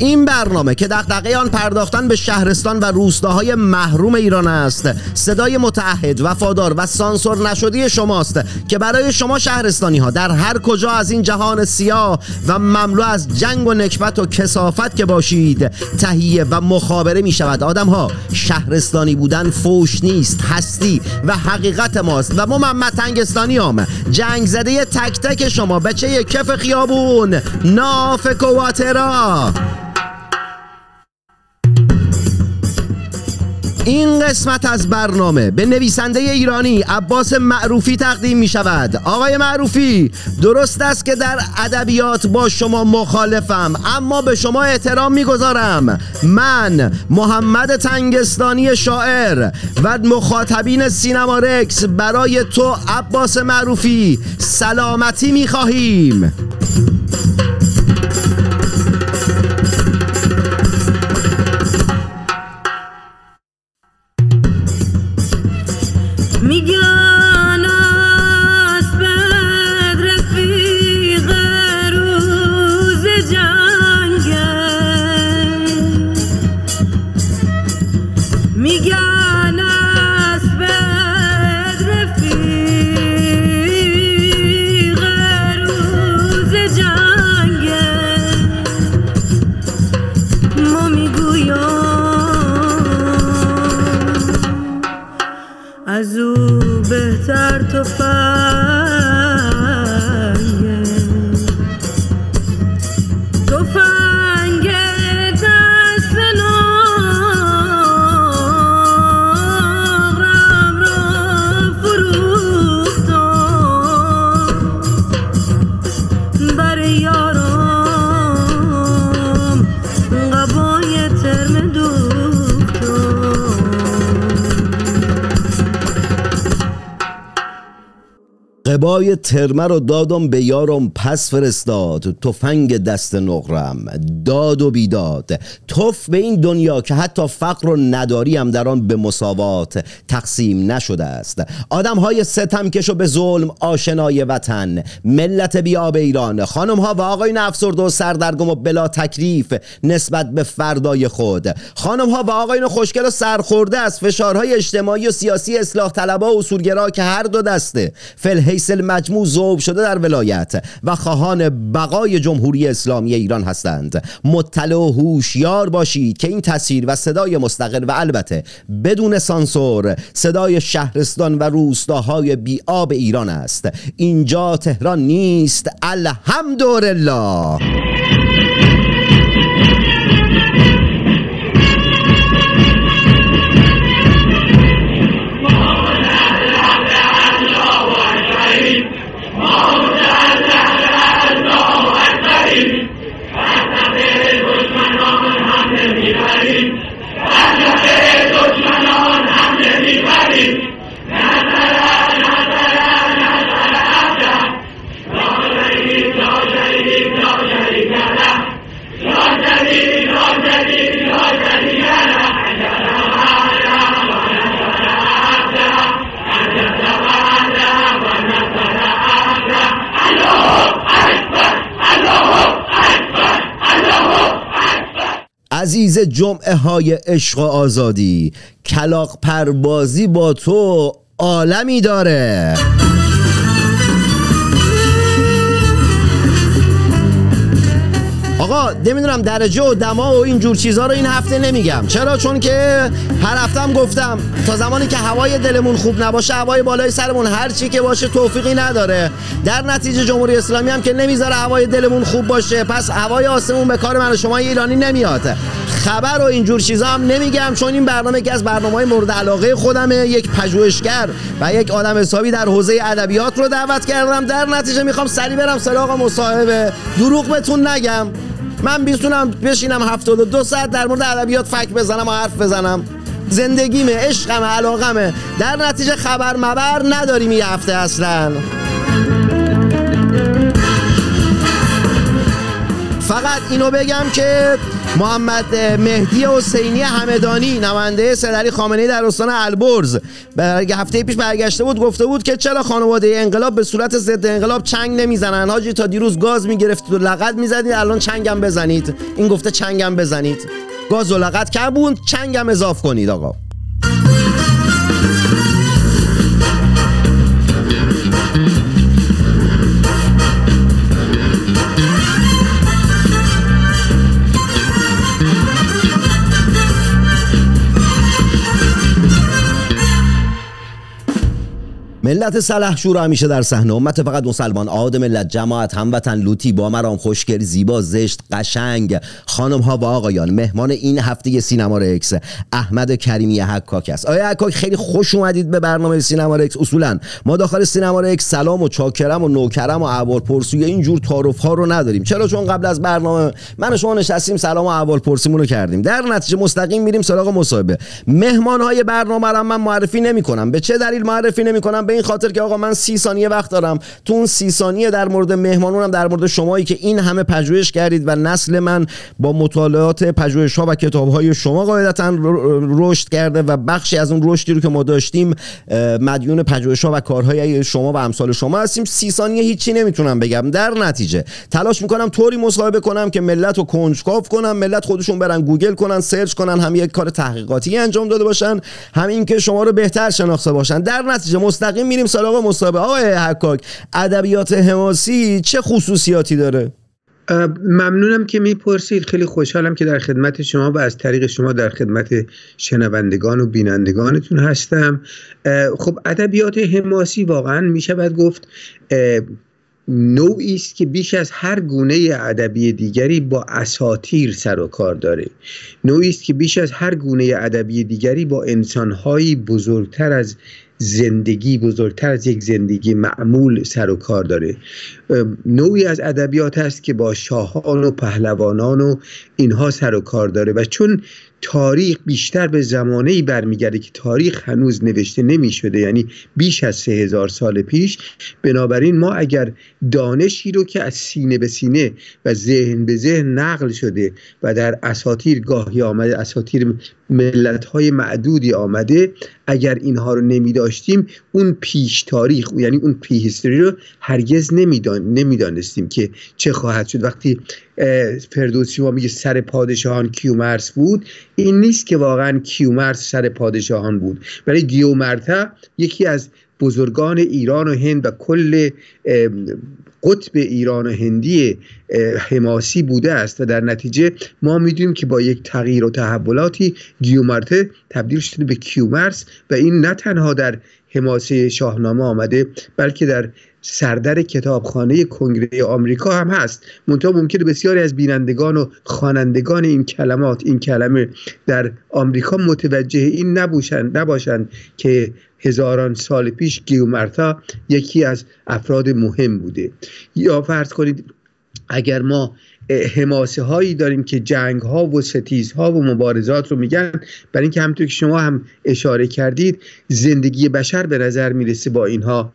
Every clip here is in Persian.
این برنامه که دقدقه آن پرداختن به شهرستان و روستاهای محروم ایران است. صدای متعهد وفادار و سانسور نشده شماست که برای شما شهرستانی ها در هر کجا از این جهان سیاه و مملو از جنگ و نکبت و کسافت که باشید تهیه و مخابره می شود آدم ها شهرستانی بودن فوش نیست هستی و حقیقت ماست و ما محمد تنگستانی هم جنگ زده تک تک شما بچه کف خیابون ناف کواترا. این قسمت از برنامه به نویسنده ایرانی عباس معروفی تقدیم می شود. آقای معروفی درست است که در ادبیات با شما مخالفم اما به شما احترام می‌گذارم من محمد تنگستانی شاعر و مخاطبین سینما رکس برای تو عباس معروفی سلامتی می خواهیم. قبای ترمه رو دادم به یارم پس فرستاد. تفنگ دست نقرم. داد و بیداد. توف به این دنیا که حتی فقر و نداری هم در آن به مساوات تقسیم نشده است. آدم های ستمکش و به ظلم آشنای وطن. ملت بیاب ایران. خانم ها و آقایون افسرده و سردرگم و بلا تکلیف نسبت به فردای خود. خانم ها و آقایون خوشگل و سرخورده از فشارهای اجتماعی و سیاسی اصلاح طلبها و اصولگرا که هر دو دسته. فل حیث المجموع ذوب شده در ولایت و خواهان بقای جمهوری اسلامی ایران هستند. مطلع و هوشیار باشید که این تصویر و صدای مستقل و البته بدون سانسور صدای شهرستان و روستاهای بیاب ایران است. اینجا تهران نیست. الحمدلله. جمعه های عشق و آزادی. کلاق پربازی با تو عالمی داره. آقا نمی‌دونم درجه و دما و این جور چیزها رو این هفته نمیگم. چرا؟ چون که هر هفتم گفتم تا زمانی که هوای دلمون خوب نباشه هوای بالای سرمون هر چی که باشه توفیقی نداره. در نتیجه جمهوری اسلامی هم که نمی‌ذاره هوای دلمون خوب باشه پس هوای آسمون به کار من و شما ایرانی نمیاد. خبر و اینجور چیزا هم نمیگم چون این برنامه یکی از برنامه های مورد علاقه خودمه. یک پژوهشگر و یک آدم حسابی در حوزه ادبیات رو دعوت کردم. در نتیجه می‌خوام سری برم سراغ مصاحبه. دروغ بهتون نگم. من بیستونم بشینم هفتاد و دو ساعت در مورد ادبیات فک بزنم و حرف بزنم. زندگیمه عشقمه علاقمه. در نتیجه خبر مبر نداریم یه هفته اصلا. فقط اینو بگم که محمد مهدی حسینی همدانی نماینده سدری خامنه‌ای در استان البرز. برای هفته پیش برگشته بود گفته بود که چرا خانواده انقلاب به صورت ضد انقلاب چنگ نمی‌زنن؟ حاجی تا دیروز گاز می‌گرفتید و لغت می‌زدید الان چنگم بزنید. این گفته چنگم بزنید. گاز و لغت کم بود چنگم اضاف کنید آقا. ملت سلحشور همیشه در صحنه. امت فقط مسلمان عاد ملت جماعت هموطن لوتی با مرام خوشگل زیبا زشت قشنگ خانم ها و آقایان. مهمان این هفته سینما رکس احمد کریمی حکاک است. آیا حکاک خیلی خوش اومدید به برنامه سینما رکس اصولا ما داخل سینما رکس سلام و چاکرم و نوکرم و احوال پرسی این جور تعارف ها رو نداریم. چرا؟ چون قبل از برنامه من و شما نشستیم سلام و احوال پرسیمون رو کردیم. در نتیجه مستقیم میریم سراغ مصاحبه. مهمان های برنامه رو من معرفی نمی کنم به چه دلیل معرفی نمی کنم به این خاطر که آقا من سی ثانیه وقت دارم. تو اون سی ثانیه در مورد مهمانونم در مورد شمایی که این همه پژوهش کردید و نسل من با مطالعات پژوهش ها و کتاب های شما قاعدتا رشد کرده و بخشی از اون رشدی رو که ما داشتیم مدیون پژوهش ها و کارهای شما و امثال شما هستیم. سی ثانیه هیچی نمی‌تونم بگم. در نتیجه تلاش می‌کنم طوری مصاحبه کنم که ملت رو کنجکاو کنم ملت خودشون برن گوگل کنن search کنن هم یک کار تحقیقاتی انجام داده باشن همین که شما رو بهتر شناخته باشن. در نتیجه مستقیم میریم سراغ مصاحبه آقای حکاک ادبیات حماسی چه خصوصیاتی داره؟ ممنونم که می‌پرسید. خیلی خوشحالم که در خدمت شما و از طریق شما در خدمت شنوندگان و بینندگانتون هستم. خب ادبیات حماسی واقعا می‌شود گفت نوعی است که بیش از هر گونه ادبی دیگری با اساتیر سر و کار داره. نوعی است که بیش از هر گونه ادبی دیگری با انسانهایی بزرگتر از زندگی بزرگتر از یک زندگی معمول سر و کار داره. نوعی از ادبیات هست که با شاهان و پهلوانان و اینها سر و کار داره و چون تاریخ بیشتر به زمانه ای برمیگرده که تاریخ هنوز نوشته نمی شده یعنی بیش از سه هزار سال پیش بنابراین ما اگر دانشی رو که از سینه به سینه و ذهن به ذهن نقل شده و در اساطیر گاهی آمده اساطیر ملت های معدودی آمده. اگر اینها رو نمی داشتیم اون پیش تاریخ یعنی اون پی رو هرگز نمیدان نمی‌دانستیم که چه خواهد شد. وقتی فردوسی ما میگه سر پادشاهان کیومرث بود این نیست که واقعا کیومرث سر پادشاهان بود. برای گیومرتا یکی از بزرگان ایران و هند و کل قطب ایران و هندی حماسی بوده است و در نتیجه ما می‌دونیم که با یک تغییر و تحولاتی گیومرته تبدیل شده به کیومرس و این نه تنها در حماسه شاهنامه آمده بلکه در سردر کتابخانه کنگره آمریکا هم هست. منتها ممکنه بسیاری از بینندگان و خوانندگان این کلمات این کلمه در آمریکا متوجه این نباشند نباشند که هزاران سال پیش گیومرتا یکی از افراد مهم بوده. یا فرض کنید اگر ما حماسه هایی داریم که جنگ ها و ستیز ها و مبارزات رو میگن برای اینکه همونطور که شما هم اشاره کردید زندگی بشر به نظر می‌رسه با اینها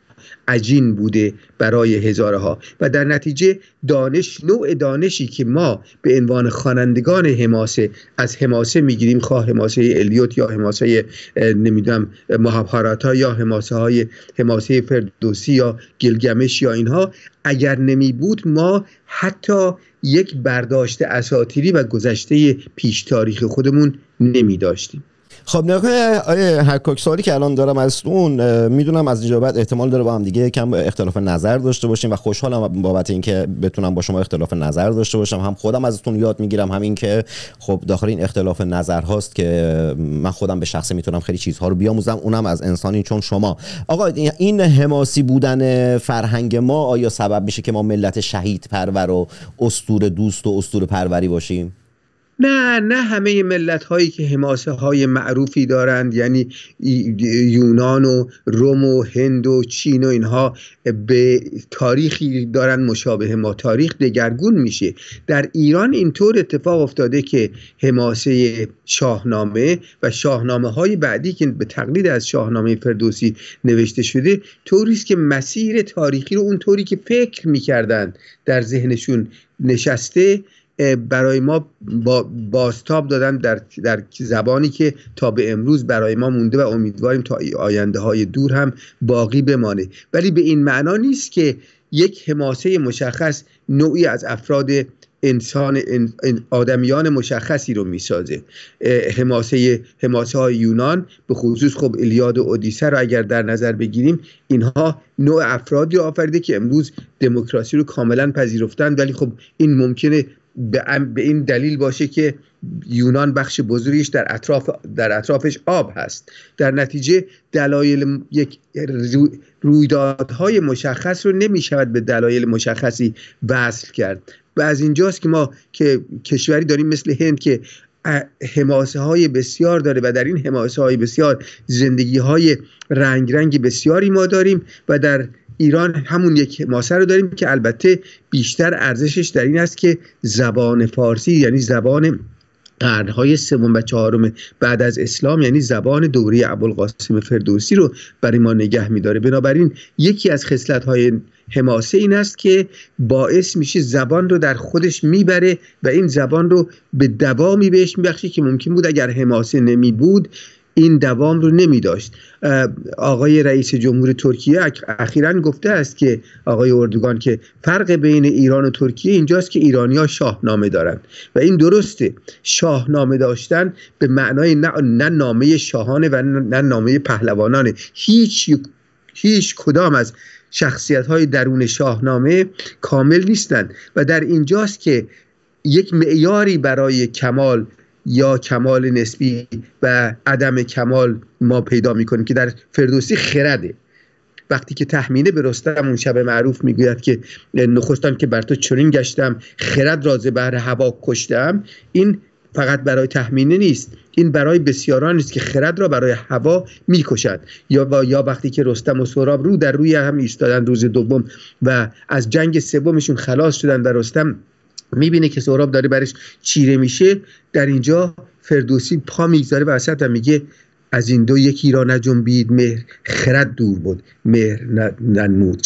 عجین بوده برای هزاره ها و در نتیجه دانش نوع دانشی که ما به عنوان خوانندگان حماسه از حماسه می‌گیریم خواه حماسه الیوت یا حماسه نمی‌دونم مهابهاراتا یا حماسه های حماسه فردوسی یا گلگمش یا اینها اگر نمی بود ما حتی یک برداشت اساتیری و گذشته پیش تاریخ خودمون نمی داشتیم خب نگاه آیه حکاک سوالی که الان دارم از اون می‌دونم از اینجا بعد احتمال داره با هم دیگه کم اختلاف نظر داشته باشیم و خوشحالم بابت اینکه بتونم با شما اختلاف نظر داشته باشم. هم خودم ازتون یاد می‌گیرم همین که خب داخل این اختلاف نظر هاست که من خودم به شخصه می‌تونم خیلی چیزها رو بیاموزم اونم از انسانی چون شما. آقا این حماسی بودن فرهنگ ما آیا سبب میشه که ما ملت شهید پرور و استور دوست و استور پروری باشیم؟ نه نه همه ملت هایی که حماسه های معروفی دارند یعنی یونان و روم و هند و چین و اینها به تاریخی دارن مشابه ما. تاریخ دگرگون میشه. در ایران اینطور اتفاق افتاده که حماسه شاهنامه و شاهنامه های بعدی که به تقلید از شاهنامه فردوسی نوشته شده طوری که مسیر تاریخی رو اونطوری که فکر می‌کردن در ذهنشون نشسته برای ما با باستاب دادن در, در زبانی که تا به امروز برای ما مونده و امیدواریم تا آینده های دور هم باقی بمانه. ولی به این معنا نیست که یک حماسه مشخص نوعی از افراد انسان آدمیان مشخصی رو می‌سازه. حماسه حماسه های یونان به خصوص خب الیاد و اودیسه رو اگر در نظر بگیریم اینها نوع افرادی آفریده که امروز دموکراسی رو کاملا پذیرفتن. ولی خب این ممکنه به این دلیل باشه که یونان بخش بزرگیش در اطراف در اطرافش آب هست. در نتیجه دلایل یک رویدادهای مشخص رو نمی شود به دلایل مشخصی وصل کرد. و از اینجاست که ما که کشوری داریم مثل هند که حماسه های بسیار داره و در این حماسه های بسیار زندگی های رنگ رنگ بسیاری ما داریم و در ایران همون یک ماسه رو داریم که البته بیشتر ارزشش در این است که زبان فارسی یعنی زبان قرنهای سوم و چهارم بعد از اسلام یعنی زبان دوری ابوالقاسم فردوسی رو برای ما نگه میداره. بنابراین یکی از خصلت‌های حماسه این است که باعث میشه زبان رو در خودش می‌بره و این زبان رو به دوامی بهش میبخشه که ممکن بود اگر حماسه نمی بود این دوام رو نمی داشت. آقای رئیس جمهور ترکیه اخیرا گفته است که آقای اردوگان که فرق بین ایران و ترکیه اینجاست که ایرانیا شاهنامه دارند. و این درسته. شاهنامه داشتن به معنای نه, نه نامه شاهانه و نه نامه پهلوانانه. هیچ هیچ کدام از شخصیت های درون شاهنامه کامل نیستند. و در اینجاست که یک معیاری برای کمال یا کمال نسبی و عدم کمال ما پیدا می‌کنیم که در فردوسی خرده. وقتی که تحمینه به رستم اون شب معروف می‌گوید که نخستان که بر تو چنین گشتم خرد را بهر هوا کشتم این فقط برای تحمینه نیست. این برای بسیاران است که خرد را برای هوا می‌کشد یا یا وقتی که رستم و سهراب رو در روی هم ایستادن روز دوم و از جنگ سومشون خلاص شدن و رستم می‌بینه که سهراب داره برش چیره میشه در اینجا فردوسی پا می‌گذاره وسط و میگه از این دو یکی را نجنبید مهر خرد دور بود مهر ننمود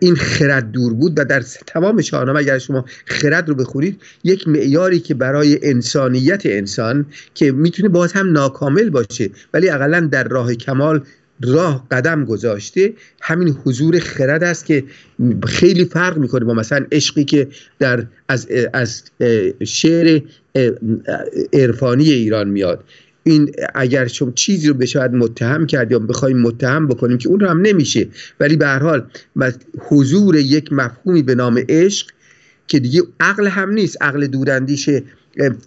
این خرد دور بود و در تمام شاهنامه اگر شما خرد رو بخونید یک معیاری که برای انسانیت انسان که می‌تونه باز هم ناکامل باشه ولی اقلا در راه کمال راه قدم گذاشته همین حضور خرد است که خیلی فرق می‌کنه با مثلا عشقی که در از, از شعر عرفانی ایران میاد. این اگر شما چیزی رو بشود متهم کرد یا بخوایم متهم بکنیم که اون رو هم نمیشه. ولی به هر حال حضور یک مفهومی به نام عشق که دیگه عقل هم نیست. عقل دوراندیش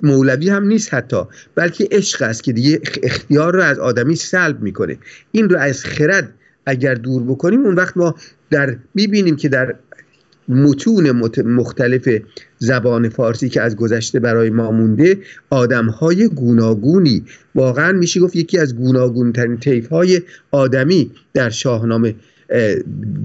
مولوی هم نیست حتی بلکه عشق است که دیگه اختیار رو از آدمی سلب می‌کنه. این رو از خرد اگر دور بکنیم اون وقت ما در می‌بینیم که در متون مختلف زبان فارسی که از گذشته برای ما مونده آدم های گوناگونی. واقعا میشه گفت یکی از گوناگون ترین های آدمی در شاهنامه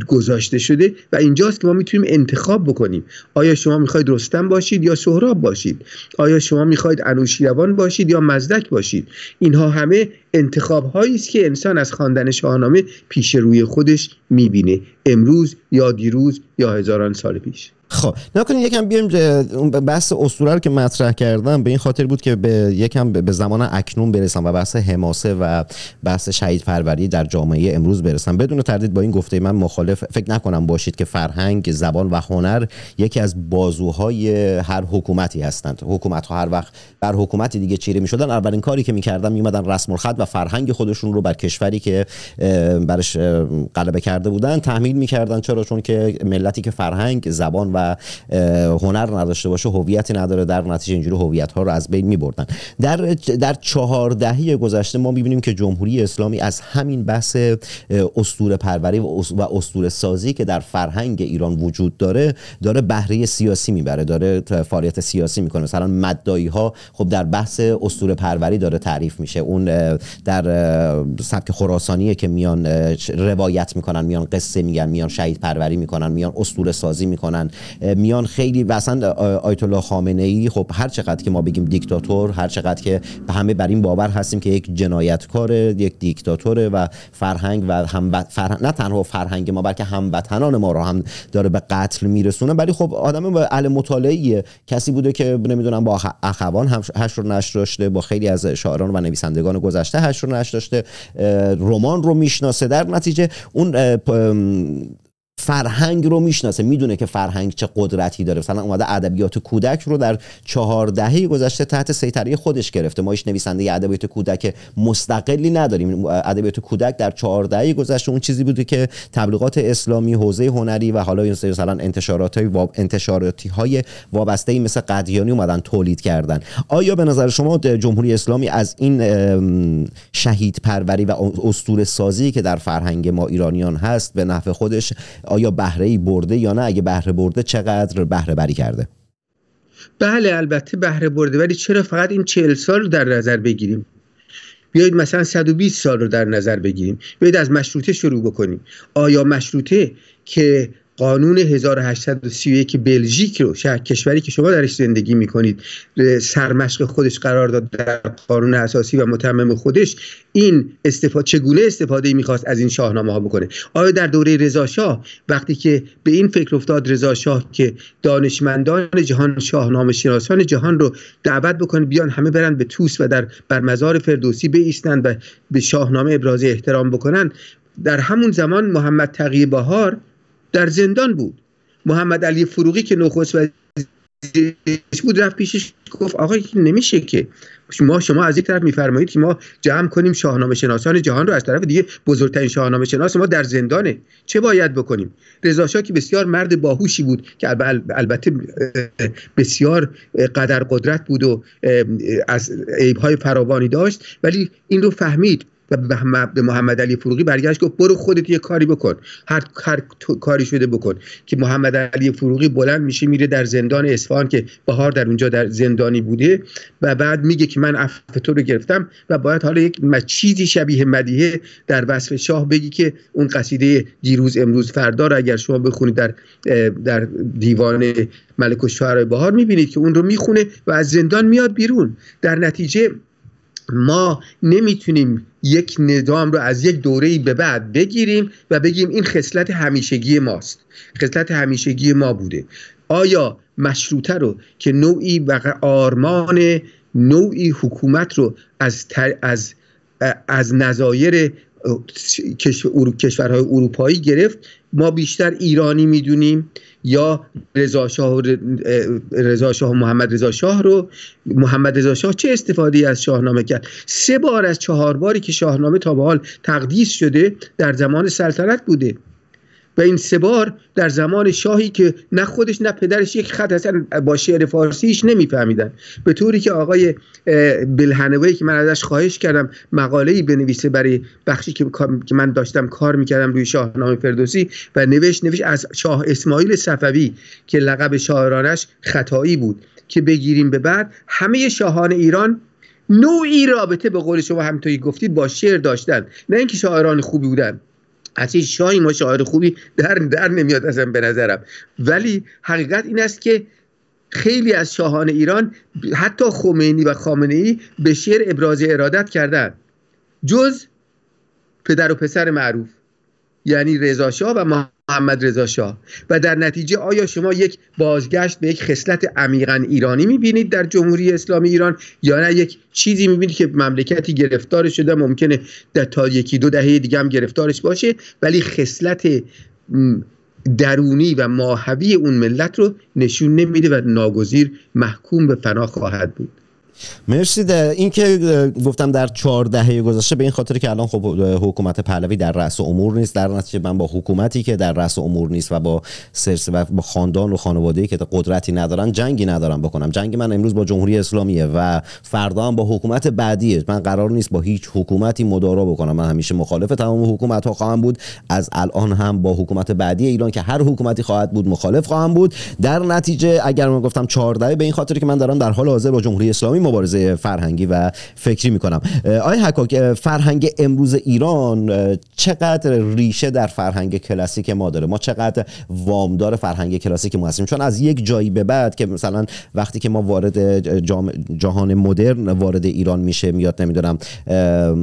گذاشته شده و اینجاست که ما می‌تونیم انتخاب بکنیم. آیا شما می‌خواید رستم باشید یا سهراب باشید؟ آیا شما می‌خواید انوشیروان باشید یا مزدک باشید؟ اینها همه انتخاب هایی است که انسان از خواندن شاهنامه پیش روی خودش می‌بینه. امروز یا دیروز یا هزاران سال پیش. خب نکنید یکم بیایم بحث اسطوره رو که مطرح کردم. به این خاطر بود که به یکم به زمان اکنون برسم و بحث حماسه و بحث شهید پروری در جامعه امروز برسم. بدون تردید با این گفته من مخالف فکر نکنم باشید که فرهنگ زبان و هنر یکی از بازوهای هر حکومتی هستند. حکومت ها هر وقت بر حکومتی دیگه چیره می‌شدن اولین کاری که می‌کردن میمدن رسم الخط و فرهنگ خودشون رو بر کشوری که برش غلبه کرده بودن تحمیل می‌کردن. چرا؟ چون که ملتی که فرهنگ زبان و هنر نداشته باشه هویتی نداره در نتیجه اینجوری هویت ها رو از بین میبردن. در در چهار دهه گذشته ما می‌بینیم که جمهوری اسلامی از همین بحث اسطوره پروری و اسطوره سازی که در فرهنگ ایران وجود داره داره بهره سیاسی می‌بره داره فعالیت سیاسی می‌کنه. مثلا مدایی ها خب در بحث اسطوره پروری داره تعریف میشه. اون در سبک خراسانیه که میان روایت می‌کنن میان قصه میگن میان شهید پروری می‌کنن میان اسطوره سازی می‌کنن. میان خیلی و آیت الله خامنه ای خب هر چقدر که ما بگیم دیکتاتور هر چقدر که همه بر این باور هستیم که یک جنایتکاره یک دیکتاتوره و فرهنگ و هم فرهنگ نه تنها فرهنگ ما بلکه هموطنان ما رو هم داره به قتل میرسونه. ولی خب آدم اهل مطالعه کسی بوده که نمی‌دونم با اخوان هم هشت رو نشر داشته با خیلی از شاعران و نویسندگان گذشته هشت رو نشر داشته. رمان رو می‌شناسه. در نتیجه اون فرهنگ رو می‌شناسه می‌دونه که فرهنگ چه قدرتی داره. مثلا اومده ادبیات کودک رو در چهار دهه گذشته تحت سیطره خودش گرفته. ما هیچ نویسنده ادبیات کودک مستقلی نداریم. ادبیات کودک در چهار دهه گذشته اون چیزی بوده که تبلیغات اسلامی حوزه هنری و حالا مثلا انتشارات های انتشاراتی های وابسته مثل قدیانی اومدن تولید کردن. آیا به نظر شما جمهوری اسلامی از این شهید پروری و اسطوره سازی که در فرهنگ ما ایرانیان هست به نفع خودش آیا بهره ای برده یا نه؟ اگه بهره برده چقدر بهره بری کرده؟ بله البته بهره برده ولی چرا فقط این چهل سال رو در نظر بگیریم؟ بیایید مثلا 120 سال رو در نظر بگیریم. بیایید از مشروطه شروع بکنیم. آیا مشروطه که قانون 1831 بلژیک رو شهر کشوری که شما درش زندگی می‌کنید سرمشق خودش قرار داد در قانون اساسی و متمم خودش این استفاده چگونه استفاده می‌خواست از این شاهنامه ها بکنه؟ آیا در دوره رضا شاه وقتی که به این فکر افتاد رضا شاه که دانشمندان جهان شاهنامه شناسان جهان رو دعوت بکنه بیان همه برن به توس و در بر مزار فردوسی بیستند و به شاهنامه ابراز احترام بکنن در همون زمان محمد تقی بهار در زندان بود. محمد علی فروغی که نخست وزیرش بود رفت پیشش گفت آقا نمیشه که ما شما از یک طرف میفرمایید که ما جمع کنیم شاهنامه شناسان جهان رو از طرف دیگه بزرگترین شاهنامه شناس ما در زندانه. چه باید بکنیم؟ رضا که بسیار مرد باهوشی بود که البته بسیار قدر قدرت بود و از عیبهای فراوانی داشت ولی این رو فهمید. و به محمد علی فروغی برگشت گفت برو خودت یه کاری بکن. هر, هر کاری شده بکن. که محمد علی فروغی بلند میشه میره در زندان اصفهان که بهار در اونجا در زندانی بوده و بعد میگه که من عفو تو رو گرفتم و باید حالا یک چیزی شبیه مدیه در وصف شاه بگی که اون قصیده دیروز امروز فردا رو اگر شما بخونید در در دیوان ملک و بهار می‌بینید که اون رو می‌خونه و از زندان میاد بیرون. در نتیجه ما نمی‌تونیم یک نظام رو از یک دوره به بعد بگیریم و بگیم این خصلت همیشگی ماست. خصلت همیشگی ما بوده. آیا مشروطه رو که نوعی و آرمان نوعی حکومت رو از از از نظایر کشورهای اروپایی گرفت ما بیشتر ایرانی می‌دونیم. یا رضا شاه رضا شاه محمد رضا شاه رو محمد رضا شاه چه استفاده از شاهنامه کرد؟ سه بار از چهار باری که شاهنامه تا به حال تقدیس شده در زمان سلطنت بوده. و این سه بار در زمان شاهی که نه خودش نه پدرش یک خط اصلا با شعر فارسیش نمیفهمیدن. به طوری که آقای بلهنوی که من ازش خواهش کردم مقاله ای بنویسه برای بخشی که من داشتم کار می‌کردم روی شاهنامه فردوسی و نوشت نوشت از شاه اسماعیل صفوی که لقب شاعرانش خطایی بود. که بگیریم به بعد همه شاهان ایران نوعی رابطه به قول شما همینطوری گفتید با شعر داشتن. نه اینکه شاعران خوبی بودن. از شاهی ما خوبی در در نمیاد اصلا به نظرم. ولی حقیقت این است که خیلی از شاهان ایران حتی خمینی و خامنه ای به شعر ابراز ارادت کردن. جز پدر و پسر معروف یعنی رضا شاه و محمد رضا شاه. و در نتیجه آیا شما یک بازگشت به یک خصلت عمیقا ایرانی می‌بینید در جمهوری اسلامی ایران یا نه؟ یک چیزی می‌بینید که مملکتی گرفتار شده ممکنه در تا یکی دو دهه دیگه هم گرفتارش باشه ولی خصلت درونی و ماهوی اون ملت رو نشون نمیده و ناگزیر محکوم به فنا خواهد بود. مرسی. ده. این که گفتم در چهار دهه گذشته به این خاطر که الان خب حکومت پهلوی در رأس امور نیست. در نتیجه من با حکومتی که در رأس امور نیست و با سرس و با خاندان و خانواده‌ای که قدرتی ندارن جنگی ندارم بکنم. جنگ من امروز با جمهوری اسلامیه و فردا هم با حکومت بعدیه. من قرار نیست با هیچ حکومتی مدارا بکنم. من همیشه مخالف تمام حکومت ها خواهم بود. از الان هم با حکومت بعدی ایران که هر حکومتی خواهد بود مخالف خواهم بود. در نتیجه اگر من گفتم 14 به این خاطر که من دارم در حال حاضر با جمهوری اسلامی مبارزه فرهنگی و فکری می‌کنم. آیا حکاک فرهنگ امروز ایران چقدر ریشه در فرهنگ کلاسیک ما داره؟ ما چقدر وامدار فرهنگ کلاسیک ما هستیم؟ چون از یک جایی به بعد که مثلا وقتی که ما وارد جهان مدرن وارد ایران میشه میاد نمی‌دونم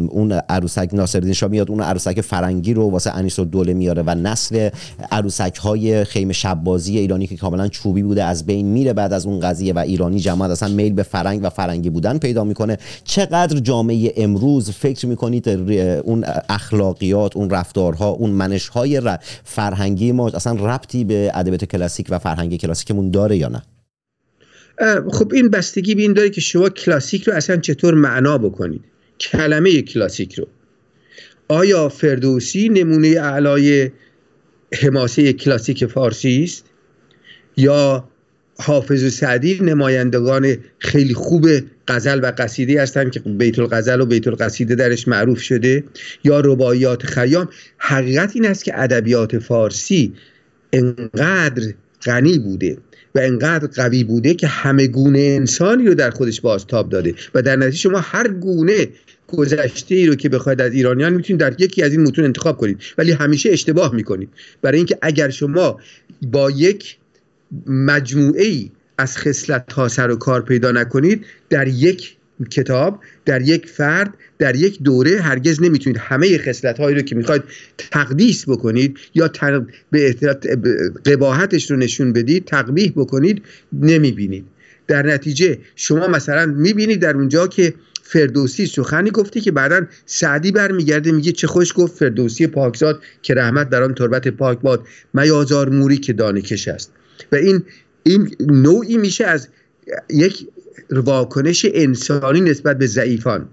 اون عروسک ناصرالدین شاه میاد اون عروسک فرنگی رو واسه انیس الدوله میاره و نسل عروسک های خیمه شبازی ایرانی که کاملا چوبی بوده از بین میره بعد از اون قضیه و ایرانی جماعت اصلا میل به فرنگ و فرنگی بودن پیدا می‌کنه. چقدر جامعه امروز فکر می‌کنید اون اخلاقیات اون رفتارها اون منشهای فرهنگی ما اصلا ربطی به ادبیات کلاسیک و فرهنگ کلاسیکمون داره یا نه؟ خب این بستگی به این داره که شما کلاسیک رو اصلا چطور معنا بکنید؟ کلمه کلاسیک رو. آیا فردوسی نمونه اعلای حماسه کلاسیک فارسی است؟ یا حافظ و سعدی نمایندگان خیلی خوب غزل و قصیده هستند که بیت الغزل و بیت القصیده درش معروف شده. یا رباعیات خیام. حقیقت این است که ادبیات فارسی انقدر غنی بوده و انقدر قوی بوده که همه گونه انسانی رو در خودش بازتاب داده و در نتیجه شما هر گونه گذشته ای رو که بخواید از ایرانیان می‌تونید در یکی از این متون انتخاب کنید. ولی همیشه اشتباه می‌کنید. برای اینکه اگر شما با یک مجموعه ای از خصلت ها سر و کار پیدا نکنید. در یک کتاب در یک فرد در یک دوره هرگز نمی‌تونید همه خصلت هایی رو که می‌خواید تقدیس بکنید یا تر... به قباحتش رو نشون بدید تقبیح بکنید نمی‌بینید. در نتیجه شما مثلا می‌بینید در اونجا که فردوسی سخنی گفته که بعدا سعدی برمیگرده میگه چه خوش گفت فردوسی پاکزاد که رحمت در آن تربت پاک باد میازار موری که دانه کش است. و این این نوعی میشه از یک واکنش انسانی نسبت به ضعیفان.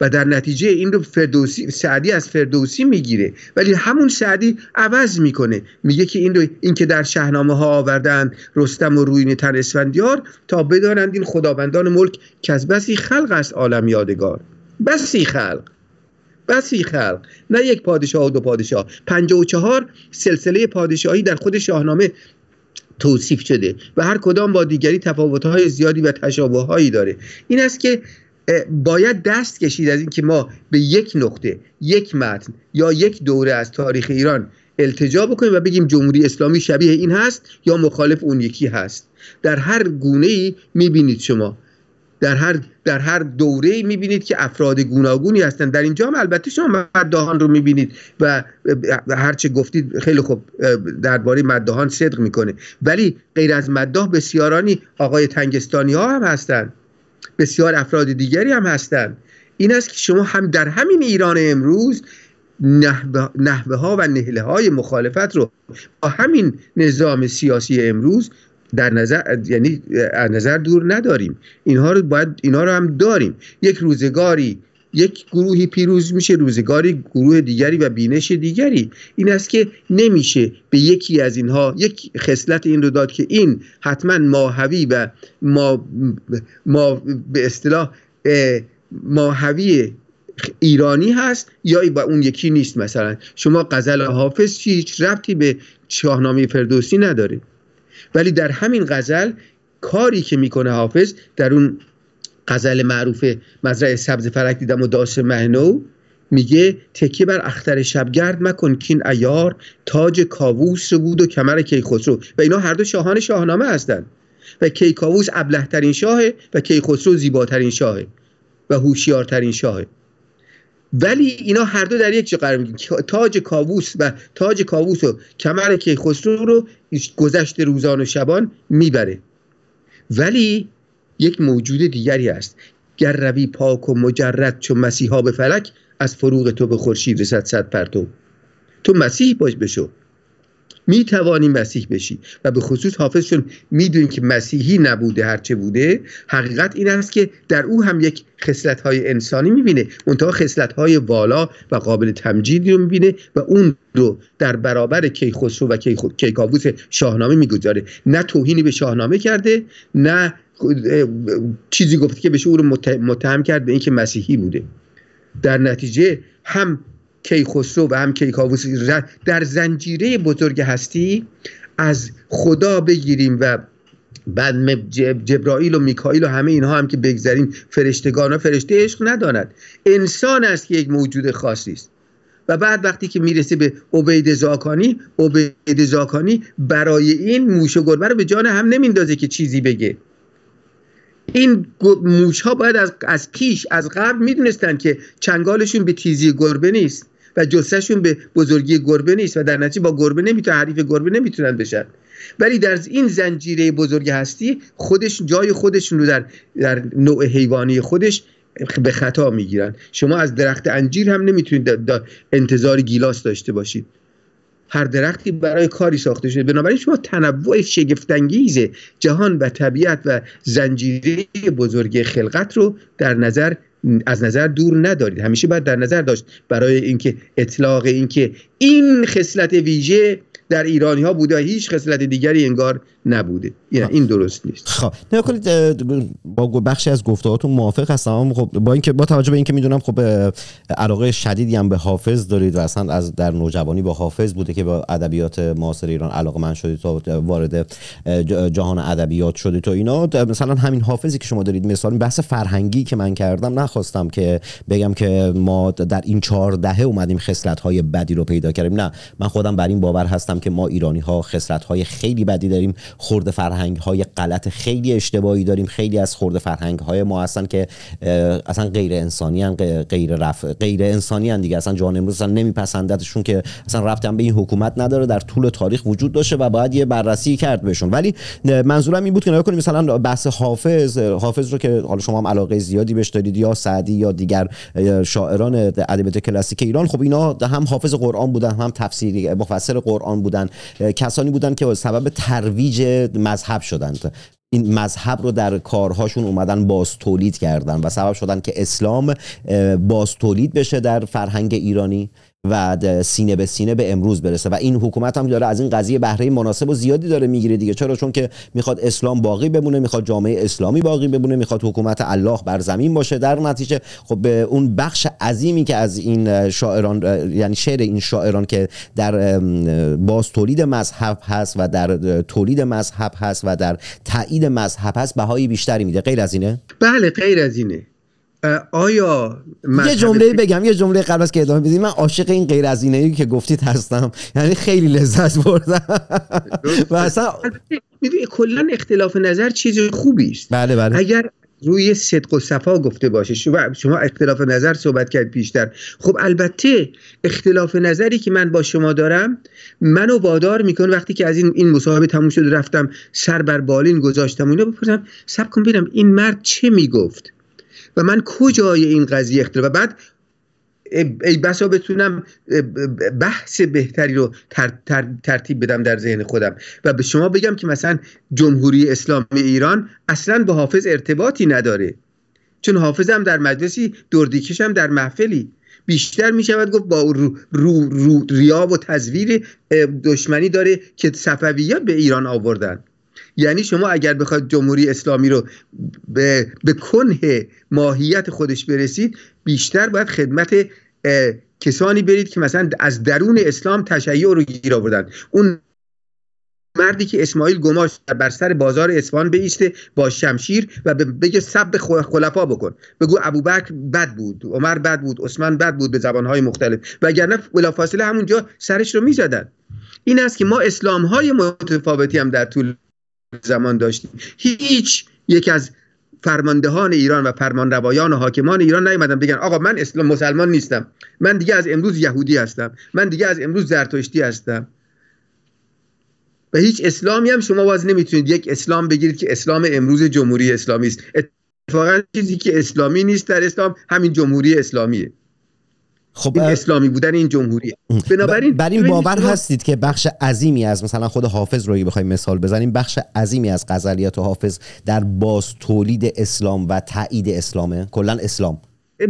و در نتیجه این رو فردوسی سعدی از فردوسی می‌گیره. ولی همون سعدی عوض می‌کنه. میگه که این رو این که در شهنامه ها آوردن رستم و روین تن اسفندیار تا بدانند این خداوندان ملک که از بسی خلق است عالم یادگار. بسی خلق. بسی خلق. نه یک پادشاه و دو پادشاه. پنجاه و چهار سلسله پادشاهی در خود شاهنامه توصیف شده و هر کدام با دیگری تفاوت‌های زیادی و تشابه‌هایی داره. این است که باید دست کشید از اینکه ما به یک نقطه یک متن یا یک دوره از تاریخ ایران التجا بکنیم و بگیم جمهوری اسلامی شبیه این هست یا مخالف اون یکی هست. در هر گونه ای می‌بینید شما. در هر در هر دوره می‌بینید که افراد گوناگونی هستند در اینجا هم البته شما مددهان رو می‌بینید و هرچه گفتید خیلی خوب درباره مددهان صدق می‌کنه. ولی غیر از مدده بسیارانی آقای تنگستانی ها هم هستند بسیار افراد دیگری هم هستند این است که شما هم در همین ایران امروز نحوه, نحوه ها و نهله های مخالفت رو با همین نظام سیاسی امروز در نظر یعنی از نظر دور نداریم. اینها رو باید اینها رو هم داریم. یک روزگاری یک گروهی پیروز میشه روزگاری گروه دیگری و بینش دیگری. این است که نمیشه به یکی از اینها یک خصلت این رو داد که این حتما ماهوی و ما ما به اصطلاح ماهوی ایرانی هست یا با اون یکی نیست مثلا. شما غزل حافظ هیچ ربطی به شاهنامه فردوسی نداره. ولی در همین غزل کاری که می‌کنه حافظ در اون غزل معروف مزرعه سبز فرک دیدم و داس مهنو میگه تکیه بر اختر شبگرد مکن کین ایار تاج کاووس بود و کمر کیخسرو. و اینا هر دو شاهان شاهنامه هستند و کیکاووس ابلهترین شاهه و کیخسرو زیباترین شاهه و هوشیارترین شاهه. ولی اینا هر دو در یک جا قرار می‌گیرن. تاج کاووس و تاج کاووس و کمر کیخسرو رو گذشت روزان و شبان می‌بره. ولی یک موجود دیگری است گر روی پاک و مجرد چون مسیحا به فلک از فروغ تو به خورشید رسد صد پرتو. تو مسیح باش بشو. می توانی مسیح بشی و به خصوص حافظ چون می‌دونیم که مسیحی نبوده هرچه بوده حقیقت این است که در او هم یک خصلت های انسانی می‌بینه. منتها خصلت های والا و قابل تمجیدی رو می‌بینه و اون رو در برابر کیخسرو و کیکاووس شاهنامه می‌گذاره. نه توهینی به شاهنامه کرده نه چیزی گفته که بشه او رو مت- متهم کرد به اینکه مسیحی بوده. در نتیجه هم کیخسرو و هم کیکاووس در زنجیره بزرگ هستی از خدا بگیریم و بعد جبرائیل و میکائیل و همه اینها هم که بگذریم فرشتگان و فرشته عشق نداند انسان است که یک موجود خاصی است. و بعد وقتی که می‌رسه به عبید زاکانی عبید زاکانی برای این موش و گربه رو به جان هم نمیندازه که چیزی بگه. این موش ها باید از, از پیش از قبل می‌دونستن که چنگالشون به تیزی گربه نیست. و جسهشون به بزرگی گربه نیست و در نتیجه با گربه نمی‌تونن حریف گربه نمی‌تونن بشن. ولی در این زنجیره بزرگ هستی خودش جای خودشون رو در, در نوع حیوانی خودش به خطا می‌گیرن. شما از درخت انجیر هم نمی‌تونید دا- دا- انتظار گیلاس داشته باشید. هر درختی برای کاری ساخته شده. بنابراین شما تنوع شگفتانگیز جهان و طبیعت و زنجیره بزرگ خلقت رو در نظر از نظر دور ندارید. همیشه باید در نظر داشت برای اینکه اطلاق اینکه این خصلت ویژه در ایرانی ها بوده هیچ خصلت دیگری انگار نبوده. این, این درست نیست. خب نگاه کنید با بخشی از گفتهاتون موافق هستم خب با اینکه با توجه به اینکه می‌دونم خب علاقه شدیدی هم به حافظ دارید و اصلا از در نوجوانی با حافظ بوده که با ادبیات معاصر ایران علاقه من شدید تا وارد جهان ادبیات شدید تو اینا. مثلا همین حافظی که شما دارید مثال بحث فرهنگی که من کردم نخواستم که بگم که ما در این چهار دهه اومدیم خصلت های بدی رو پیدا کردیم. نه من خودم بر این باور هستم که ما ایرانی ها خصلت های خیلی بدی داریم. خورده فرهنگ های غلط خیلی اشتباهی داریم. خیلی از خورده فرهنگ های ما هستن که اصلا غیر انسانی هن، غیر رف... غیر انسانی هن دیگه. اصلا جان امروز اصلا نمیپسندتشون که اصلا هم به این حکومت نداره. در طول تاریخ وجود داشته و باید یه بررسی کرد بهشون. ولی منظورم این بود که نگاه مثلا بحث حافظ حافظ رو که حالا شما هم علاقه زیادی بهش دارید یا سعدی یا دیگر شاعران ادبیات کلاسیک ایران خب اینا هم حافظ قرآن بودن هم تفسیری مفسر قرآن بودن. کسانی بودن که سبب ترویج مذهب شدند این مذهب رو در کارهاشون اومدن باز تولید کردن و سبب شدن که اسلام باز تولید بشه در فرهنگ ایرانی. و سینه به سینه به امروز برسه. و این حکومت هم داره از این قضیه بهره مناسب و زیادی داره می‌گیره دیگه. چرا؟ چون که می‌خواد اسلام باقی بمونه می‌خواد جامعه اسلامی باقی بمونه می‌خواد حکومت الله بر زمین باشه. در نتیجه خب به اون بخش عظیمی که از این شاعران یعنی شعر این شاعران که در باز تولید مذهب هست و در تولید مذهب هست و در تایید مذهب هست بهایی بیشتری میده. غیر از اینه؟ بله غیر از اینه. آیا یه جمله بگم یه جمله قبل از که ادامه بدیم. من عاشق این غیر از اینه که گفتید هستم. یعنی خیلی لذت بردم. و اصلا کلا اختلاف نظر چیز خوبی است بله بله. اگر روی صدق و صفا گفته باشه شما شما اختلاف نظر صحبت کرد پیشتر خب البته اختلاف نظری که من با شما دارم منو وادار می‌کنه وقتی که از این این مصاحبه تموم شد رفتم سر بر بالین گذاشتم و اینا بپرسم سب کن ببینم این مرد چه می‌گفت؟ و من کجای این قضیه اختلاف و بعد ای بسا بتونم بحث بهتری رو تر، تر، ترتیب بدم در ذهن خودم. و به شما بگم که مثلا جمهوری اسلامی ایران اصلا با حافظ ارتباطی نداره. چون حافظ هم در مجلسی دردیکش هم در محفلی. بیشتر می شود گفت با رو, رو, رو ریا و تزویر دشمنی داره که صفویه به ایران آوردن. یعنی شما اگر بخواید جمهوری اسلامی رو به, به کنه ماهیت خودش برسید بیشتر باید خدمت کسانی برید که مثلا از درون اسلام تشیع رو گیر آوردن. اون مردی که اسماعیل گماش بر سر بازار اصفهان بیسته با شمشیر و بگه سب خلفا بکن. بگو ابوبکر بد بود عمر بد بود عثمان بد بود به زبانهای مختلف. وگرنه بلافاصله همونجا سرش رو می‌زدن. این است که ما اسلام های متفاوتی هم در طول زمان داشتیم. هیچ یک از فرماندهان ایران و فرمانروایان و حاکمان ایران نیومدن بگن آقا من اسلام مسلمان نیستم. من دیگه از امروز یهودی هستم. من دیگه از امروز زرتشتی هستم. و هیچ اسلامی هم شما باز نمی‌تونید یک اسلام بگیرید که اسلام امروز جمهوری اسلامی است. اتفاقا چیزی که اسلامی نیست در اسلام همین جمهوری اسلامیه. خب این اسلامی بودن این جمهوریه. بنابراین بر این باور هستید که بخش عظیمی از مثلا خود حافظ رو بخوایم مثال بزنیم بخش عظیمی از غزلیات حافظ در باز تولید اسلام و تایید اسلامه؟ کلا اسلام.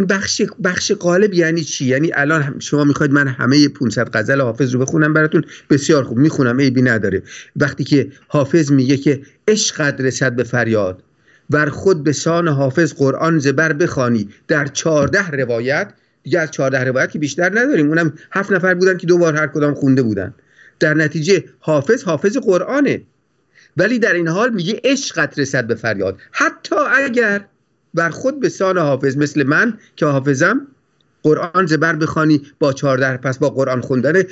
بخش بخش غالب یعنی چی؟ یعنی الان شما می‌خواید من همه 500 غزل حافظ رو بخونم براتون؟ بسیار خوب می‌خونم عیبی نداره. وقتی که حافظ میگه که عشق رسد به فریاد بر خود به سان حافظ قرآن زبر بخوانی در چهارده روایت دیگه از چهارده روایت که بیشتر نداریم. اونم هفت نفر بودن که دو بار هر کدام خونده بودن. در نتیجه حافظ حافظ قرآنه. ولی در این حال میگه عشقت رسد به فریاد. حتی اگر بر خود به سان حافظ مثل من که حافظم قرآن زبر بخوانی با چهارده پس با قرآن خوندن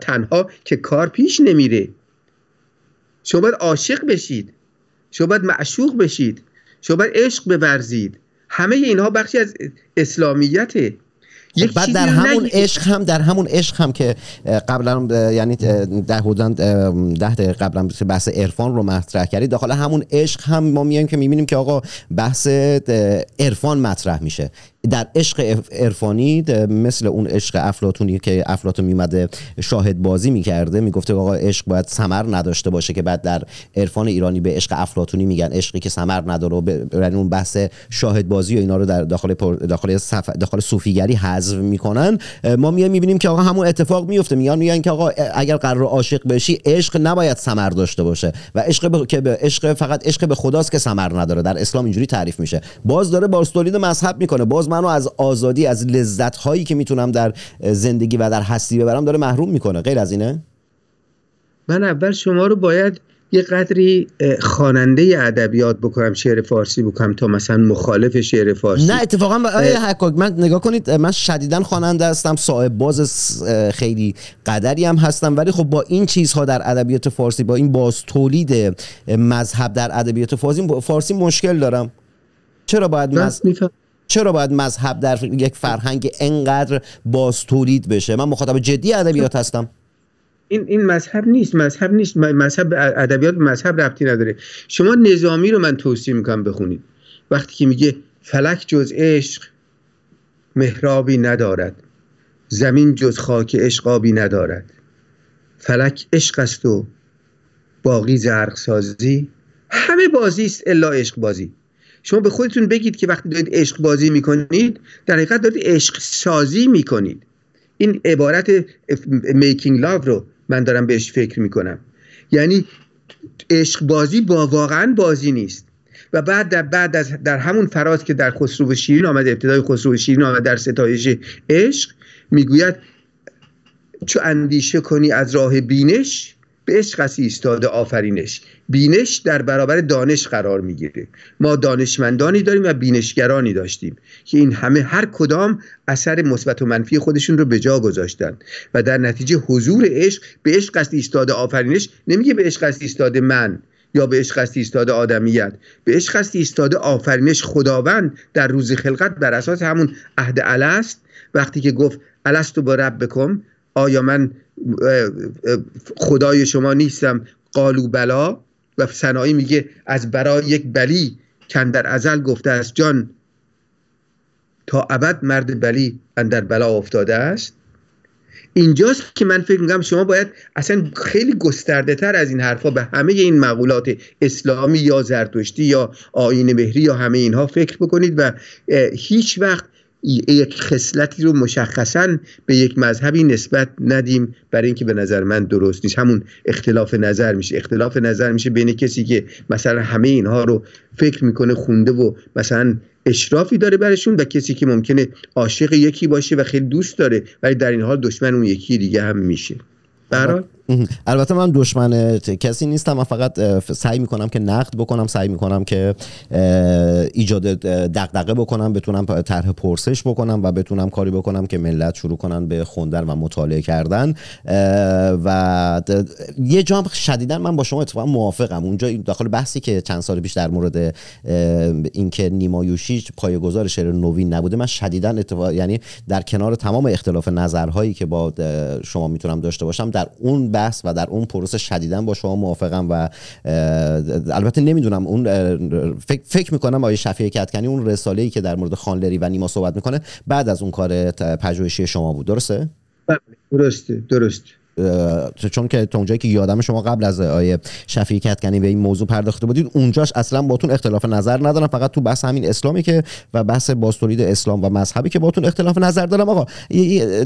تنها که کار پیش نمیره. شما باید عاشق بشید. شما باید معشوق بشید. شما باید عشق بورزید. همه اینها بخشی از اسلامیته خب بعد در همون. عشق هم در همون عشق هم که قبلا یعنی ده حدوداً اه، ده دقیقه قبلا بحث عرفان رو مطرح کردید داخل همون عشق هم ما میایم که می‌بینیم که آقا بحث عرفان مطرح میشه در عشق عرفانی مثل اون عشق افلاتونی که افلاتون میمده شاهد بازی می‌کرده می‌گفته آقا عشق باید ثمر نداشته باشه که بعد در عرفان ایرانی به عشق افلاتونی میگن. عشقی که ثمر نداره و یعنی اون بحث شاهد بازی و اینا رو در داخل پر- داخل صف... داخل صوفیگری حذف می‌کنن. ما میایم می‌بینیم که آقا همون اتفاق میفته میان میگن که آقا اگر قرار عاشق بشی عشق نباید ثمر داشته باشه و عشق به... که به عشق فقط عشق به خداست که ثمر نداره. در اسلام اینجوری تعریف میشه. باز داره باز تولید مذهب می‌کنه. باز منو از آزادی از لذت هایی که می‌تونم در زندگی و در هستی ببرم داره محروم می‌کنه. غیر از اینه؟ من اول شما رو باید یه قدری خواننده ادبیات بکنم شعر فارسی بکنم تا مثلا مخالف شعر فارسی. نه اتفاقا آیه حکاک من نگاه کنید من شدیدا خواننده هستم صاحب باز خیلی قدری هم هستم ولی خب با این چیزها در ادبیات فارسی با این باز تولید مذهب در ادبیات فارسی فارسی مشکل دارم. چرا باید من مذ... می‌فهم- چرا باید مذهب در یک فرهنگ انقدر باز تولید بشه؟ من مخاطب جدی ادبیات هستم. این این مذهب نیست. مذهب نیست. مذهب ادبیات مذهب ربطی نداره. شما نظامی رو من توصیه می‌کنم بخونید. وقتی که میگه فلک جز عشق محرابی ندارد. زمین جز خاک عشقابی ندارد. فلک عشق است و باقی زرق سازی همه بازی است الا عشق بازی. شما به خودتون بگید که وقتی دارید عشق بازی می‌کنید در حقیقت دارید عشق سازی می‌کنید. این عبارت میکینگ لاو رو من دارم بهش فکر می‌کنم. یعنی عشق بازی با واقعا بازی نیست. و بعد در بعد از در همون فراز که در خسرو و شیرین آمده ابتدای خسرو و شیرین آمده در ستایش عشق می‌گوید چو اندیشه کنی از راه بینش به عشق است ایستاده آفرینش. بینش در برابر دانش قرار می‌گیره. ما دانشمندانی داریم و بینشگرانی داشتیم که این همه هر کدام اثر مثبت و منفی خودشون رو به جا گذاشتن و در نتیجه حضور عشق به عشق است ایستاده آفرینش نمیگه به عشق است ایستاده من یا به عشق است ایستاده آدمیت. به عشق است ایستاده آفرینش خداوند در روز خلقت بر اساس همون عهد الست. وقتی که گفت الستو با رب بکن آیا من خدای شما نیستم؟ قالو بلا. و سنایی میگه از برای یک بلی کن در ازل گفته است جان تا ابد مرد بلی اندر بلا افتاده است. اینجاست که من فکر می‌کنم شما باید اصلا خیلی گسترده تر از این حرفا به همه این مقولات اسلامی یا زرتشتی یا آین مهری یا همه اینها فکر بکنید و هیچ وقت یک خصلتی رو مشخصا به یک مذهبی نسبت ندیم. برای اینکه به نظر من درست نیست. همون اختلاف نظر میشه. اختلاف نظر میشه بین کسی که مثلا همه اینها رو فکر می‌کنه خونده و مثلا اشرافی داره برشون و کسی که ممکنه عاشق یکی باشه و خیلی دوست داره ولی در این حال دشمن اون یکی دیگه هم میشه. برای البته من دشمن کسی نیستم من فقط سعی می‌کنم که نقد بکنم سعی می‌کنم که ایجاد دغدغه بکنم بتونم طرح پرسش بکنم و بتونم کاری بکنم که ملت شروع کنن به خوندن و مطالعه کردن. و یه جام شدیدا من با شما اتفاقا موافقم. اونجا داخل بحثی که چند سال پیش در مورد اینکه نیمایوشی پایه‌گذار شعر نوین نبوده من شدیدا اتفاق یعنی در کنار تمام اختلاف نظرهایی که با شما می‌تونم داشته باشم در اون بحث و در اون پروسه شدیدا با شما موافقم و البته نمی‌دونم اون فکر, فکر می‌کنم آیه شفیع کتکنی اون رساله ای که در مورد خانلری و نیما صحبت می‌کنه بعد از اون کار پژوهشی شما بود. درسته؟ بله، درسته درسته. چون که اونجایی که یادم شما قبل از آیه شفیع کتکنی به این موضوع پرداخته بودید اونجاش اصلا باتون اختلاف نظر ندارم. فقط تو بحث همین اسلامی که و بحث باستولید اسلام و مذهبی که باتون اختلاف نظر دارم. آقا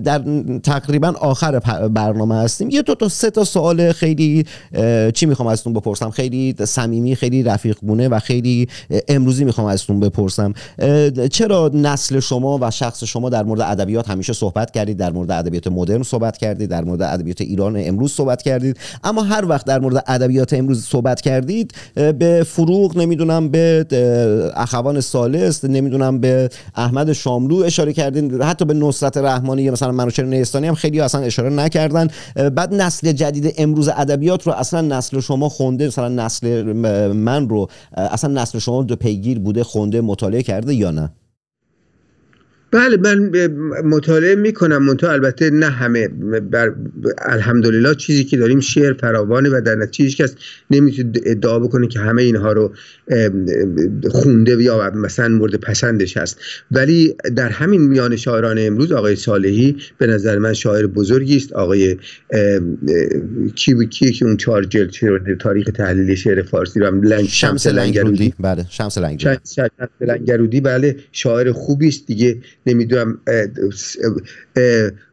در تقریبا آخر برنامه هستیم. یه دو تا سه تا سوال خیلی چی می‌خوام ازتون بپرسم؟ خیلی صمیمی خیلی رفیق گونه و خیلی امروزی می‌خوام ازتون بپرسم. چرا نسل شما و شخص شما در مورد ادبیات همیشه صحبت کردید؟ در مورد ادبیات مدرن صحبت کردید در مورد ادبیات ایران امروز صحبت کردید. اما هر وقت در مورد ادبیات امروز صحبت کردید به فروغ نمی‌دونم به اخوان سالس نمی‌دونم به احمد شاملو اشاره کردین حتی به نصرت رحمانی مثلا منوچهر نیستانی هم خیلی اصلا اشاره نکردن. بعد نسل جدید امروز ادبیات رو اصلا نسل شما خونده مثلا نسل من رو اصلا نسل شما دو پیگیر بوده خونده مطالعه کرده یا نه؟ بله من مطالعه می‌کنم. منتها البته نه همه بر الحمدلله چیزی که داریم شعر فراوانه و در نتیجه کس نمی‌تونه ادعا بکنه که همه اینها رو خونده یا مثلا مورد پسندش هست. ولی در همین میان شاعران امروز آقای صالحی به نظر من شاعر بزرگی است. آقای کی کی که اون چهار جلد تاریخ تحلیل شعر فارسی رو لنگ شمس لنگرودی. بله شمس لنگرودی. بله شاعر خوبی است. دیگه نمی‌دونم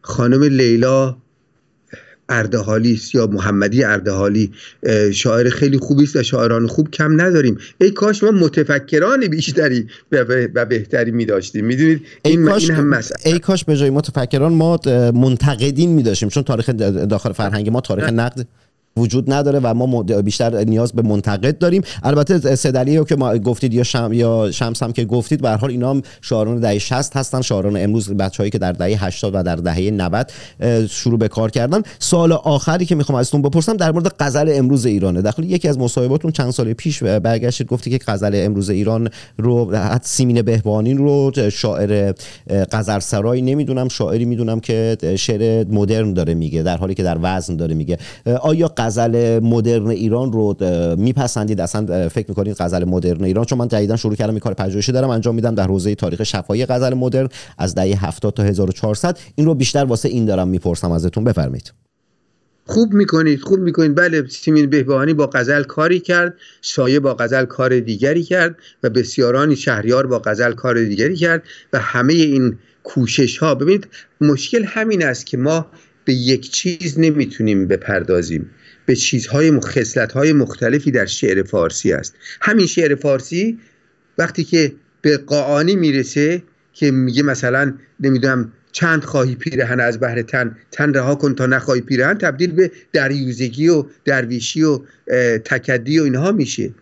خانم لیلا اردهالی است یا محمدی اردهالی شاعر خیلی خوبی است و شاعران خوب کم نداریم. ای کاش ما متفکران بیشتری و بهتری می داشتیم می‌دونید این, کاش این هم ای کاش به جای متفکران ما منتقدین می داشتیم چون تاریخ داخل فرهنگ ما تاریخ نقد وجود نداره و ما بیشتر نیاز به منتقد داریم. البته سدلی که ما گفتید یا شم یا شمس هم که گفتید به حال اینا هم شاعران دهه 60 هستن. شاعران امروز بچه‌هایی که در دهه 80 و در دهه 90 شروع به کار کردن. سال آخری که می‌خوام ازتون بپرسم در مورد غزل امروز ایرانه. داخل یکی از مصاحباتون چند سال پیش برگشتید گفتی که غزل امروز ایران رو سیمین بهبانی رو شاعر غزل سرای نمی‌دونم شاعری می‌دونم که شعر مدرن داره میگه در حالی که در وزن داره میگه. آیا غزل مدرن ایران رو میپسندید. اصلا فکر می‌کنید غزل مدرن ایران؟ چون من جدیدا شروع کردم این کار پژوهشی دارم انجام میدم در حوزه تاریخ شفاهی غزل مدرن. از دهه 70 تا 1400 این رو بیشتر واسه این دارم می‌پرسم ازتون. بفرمایید. خوب می‌کنید خوب می‌کنید. بله سیمین بهبهانی با غزل کاری کرد. شایه با غزل کار دیگری کرد و بسیارانی شهریار با غزل کار دیگری کرد و همه این کوشش ها ببینید مشکل همین است که ما به یک چیز نمی‌تونیم بپردازیم. به چیزهای های مختلفی در شعر فارسی است. همین شعر فارسی وقتی که به قاعانی می‌رسه که میگه مثلا نمی‌دونم چند خواهی پیرهن از بهر تن تن رها کن تا نخواهی پیرهن تبدیل به دریوزگی و درویشی و تکدی و اینها میشه.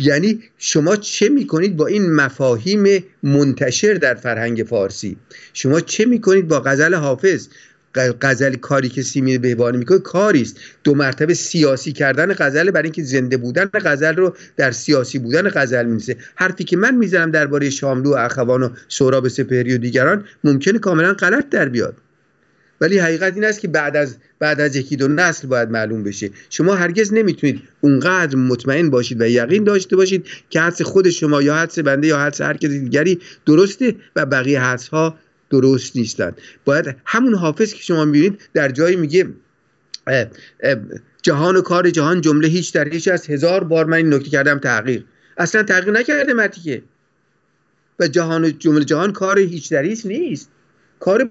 یعنی شما چه می‌کنید با این مفاهیم منتشر در فرهنگ فارسی؟ شما چه می‌کنید با غزل حافظ؟ غزل کاری که سیمین بهبانی می‌کنه کاری است دو مرتبه سیاسی کردن غزل برای اینکه زنده بودن غزل رو در سیاسی بودن غزل میسه حرفی که من می‌زنم درباره شاملو و اخوان و سهراب سپهری و دیگران ممکنه کاملا غلط در بیاد. ولی حقیقت این است که بعد از بعد از یکی دو نسل باید معلوم بشه. شما هرگز نمی‌تونید اونقدر مطمئن باشید و یقین داشته باشید که حدس خود شما یا حدس بنده یا حدس هر کسی دیگری درسته و بقیه حدس ها درست نیستند باید همون حافظ که شما می‌بینید در جایی میگه جهان و کار جهان جمله هیچ در هیچ از هزار بار من این نکته کردم تغییر. اصلا تغییر نکرده مرتیکه و جهان و جمله جهان کار هیچ در هیچ نیست. کار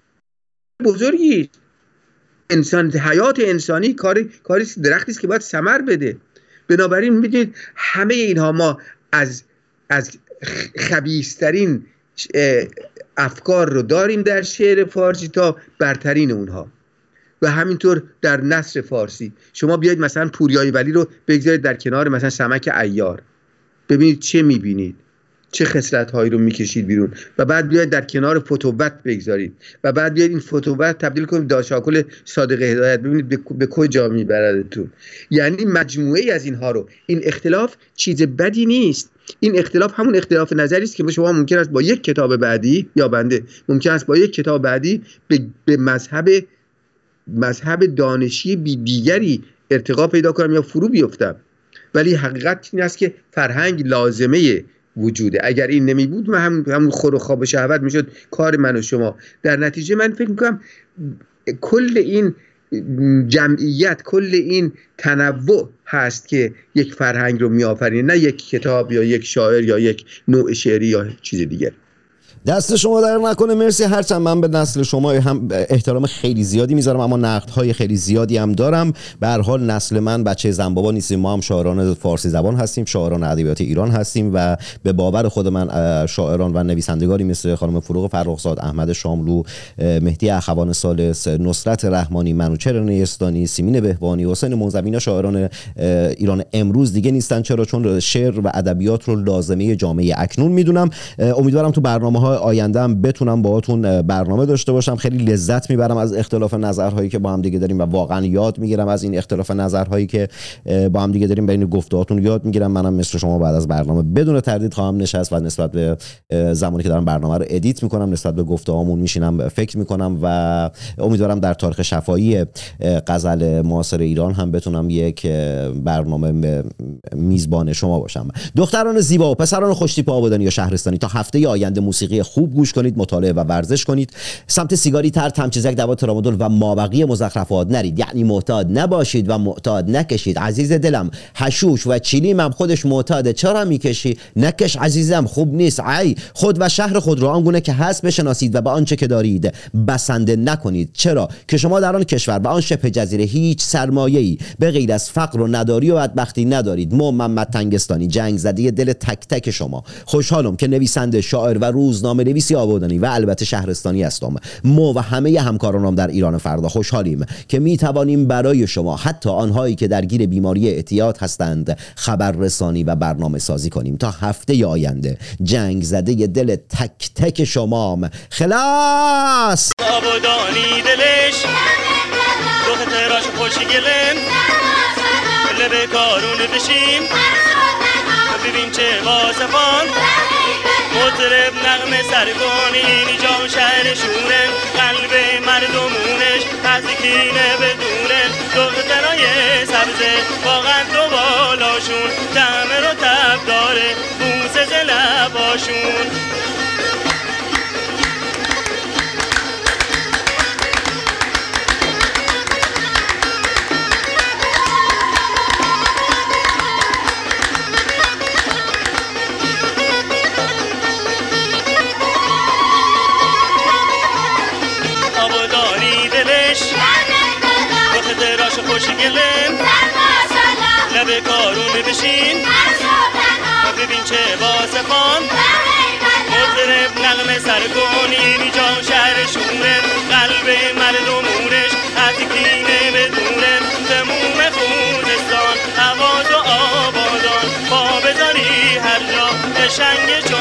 بزرگی. انسان حیات انسانی کار کاری درختی است که باید ثمر بده. بنابراین می‌دونید همه اینها ما از از خبیسترین افکار رو داریم در شعر فارسی تا برترین اونها. و همینطور در نصر فارسی. شما بیاید مثلا پوریای ولی رو بگذارید در کنار مثلا سمک ایار. ببینید چه می‌بینید. چه خصلت هایی رو می‌کشید بیرون. و بعد بیاید در کنار فتوبت بگذارید. و بعد بیاید این فتوبت تبدیل کنید داشاکل صادق هدایت. ببینید به, به کجا میبردتون یعنی مجموعه ای از اینها رو. این اختلاف چیز بدی نیست. این اختلاف همون اختلاف نظری است که شما ممکن است با یک کتاب بعدی یا بنده ممکن است با یک کتاب بعدی به, به مذهب مذهب دانشی بی دیگری ارتقا پیدا کنم یا فرو بیفتم. ولی حقیقت این است که فرهنگ لازمه وجوده. اگر این نمی بود من هم همون خور و خواب شهوت می‌شد کار من و شما. در نتیجه من فکر می‌کنم کل این جمعیت کل این تنوع هست که یک فرهنگ رو میآفرینه نه یک کتاب یا یک شاعر یا یک نوع شعری یا چیز دیگر دست شما در نکنه. مرسی. هرچند من به نسل شما هم احترام خیلی زیادی می‌ذارم اما نقد های خیلی زیادی هم دارم. به هر حال نسل من بچه زنبابا نیستیم. ما هم شاعران فارسی زبان هستیم شاعران ادبیات ایران هستیم و به باور خود من شاعران و نویسندگانی مثل خانم فروغ فرخزاد احمد شاملو مهدی اخوان سالس نصرت رحمانی منوچهر نیستانی سیمین بهبانی حسین منزوی. شاعران ایران امروز دیگه نیستن. چرا؟ چون شعر و ادبیات رو لازمه جامعه اکنون می‌دونم. امیدوارم تو برنامه ها آینده هم بتونم باهاتون برنامه داشته باشم. خیلی لذت می‌برم از اختلاف نظرهایی که با هم دیگه داریم و واقعا یاد می‌گیرم از این اختلاف نظرهایی که با هم دیگه داریم بین گفتهاتون یاد می‌گیرم. منم مثل شما بعد از برنامه بدون تردید خواهم نشست و نسبت به زمانی که دارم برنامه رو ادیت می‌کنم نسبت به گفته میشینم فکر می‌کنم و امیدوارم در تاریخ شفایی غزل معاصر ایران هم بتونم یک برنامه میزبان شما باشم. دختران زیبا و پسران خوشتیپ آبادانی یا شهرستانی تا هفته آینده موسیقی خوب گوش کنید مطالعه و ورزش کنید. سمت سیگاری تر تمچزک دوا ترامادول و مابقی مزخرفات نرید. یعنی معتاد نباشید و معتاد نکشید. عزیز دلم حشوش و چیلیم هم خودش معتاده. چرا می‌کشی؟ نکش عزیزم خوب نیست. ای خود و شهر خود را آنگونه که هست بشناسید و به آنچه که دارید بسنده نکنید. چرا؟ که شما در آن کشور و آن شبه جزیره هیچ سرمایه‌ای به غیر از فقر و نداری و بدبختی ندارید. محمد تنگستانی جنگ زده دل تک تک شما. خوشحالم که نویسنده شاعر و روزنامه نویسی آبادانی و البته شهرستانی هستم. ما و همه همکارانم در ایران فردا خوشحالیم که می توانیم برای شما حتی آنهایی که درگیر بیماری اعتیاد هستند خبررسانی و برنامه سازی کنیم. تا هفته آینده جنگ زده دل تک تک شمام. خلاص! آبادانی دلش دختراش خوشی گلن. لبه کارون بشیم. ببین چه واسفان مطرب نغمه سرگانی اینجا شهرشونه قلب مردمونش از کینه بدونه دخترای سبزه واقعا دو بالاشون. دمه رو تب داره بوسه لباشون چه واسفان مطرب نغمه سرگونی اینجا شهرشونه قلب مردمونش از کینه بدونه تموم خوزستان هواز و آبادان پا بذاری هر جا بستان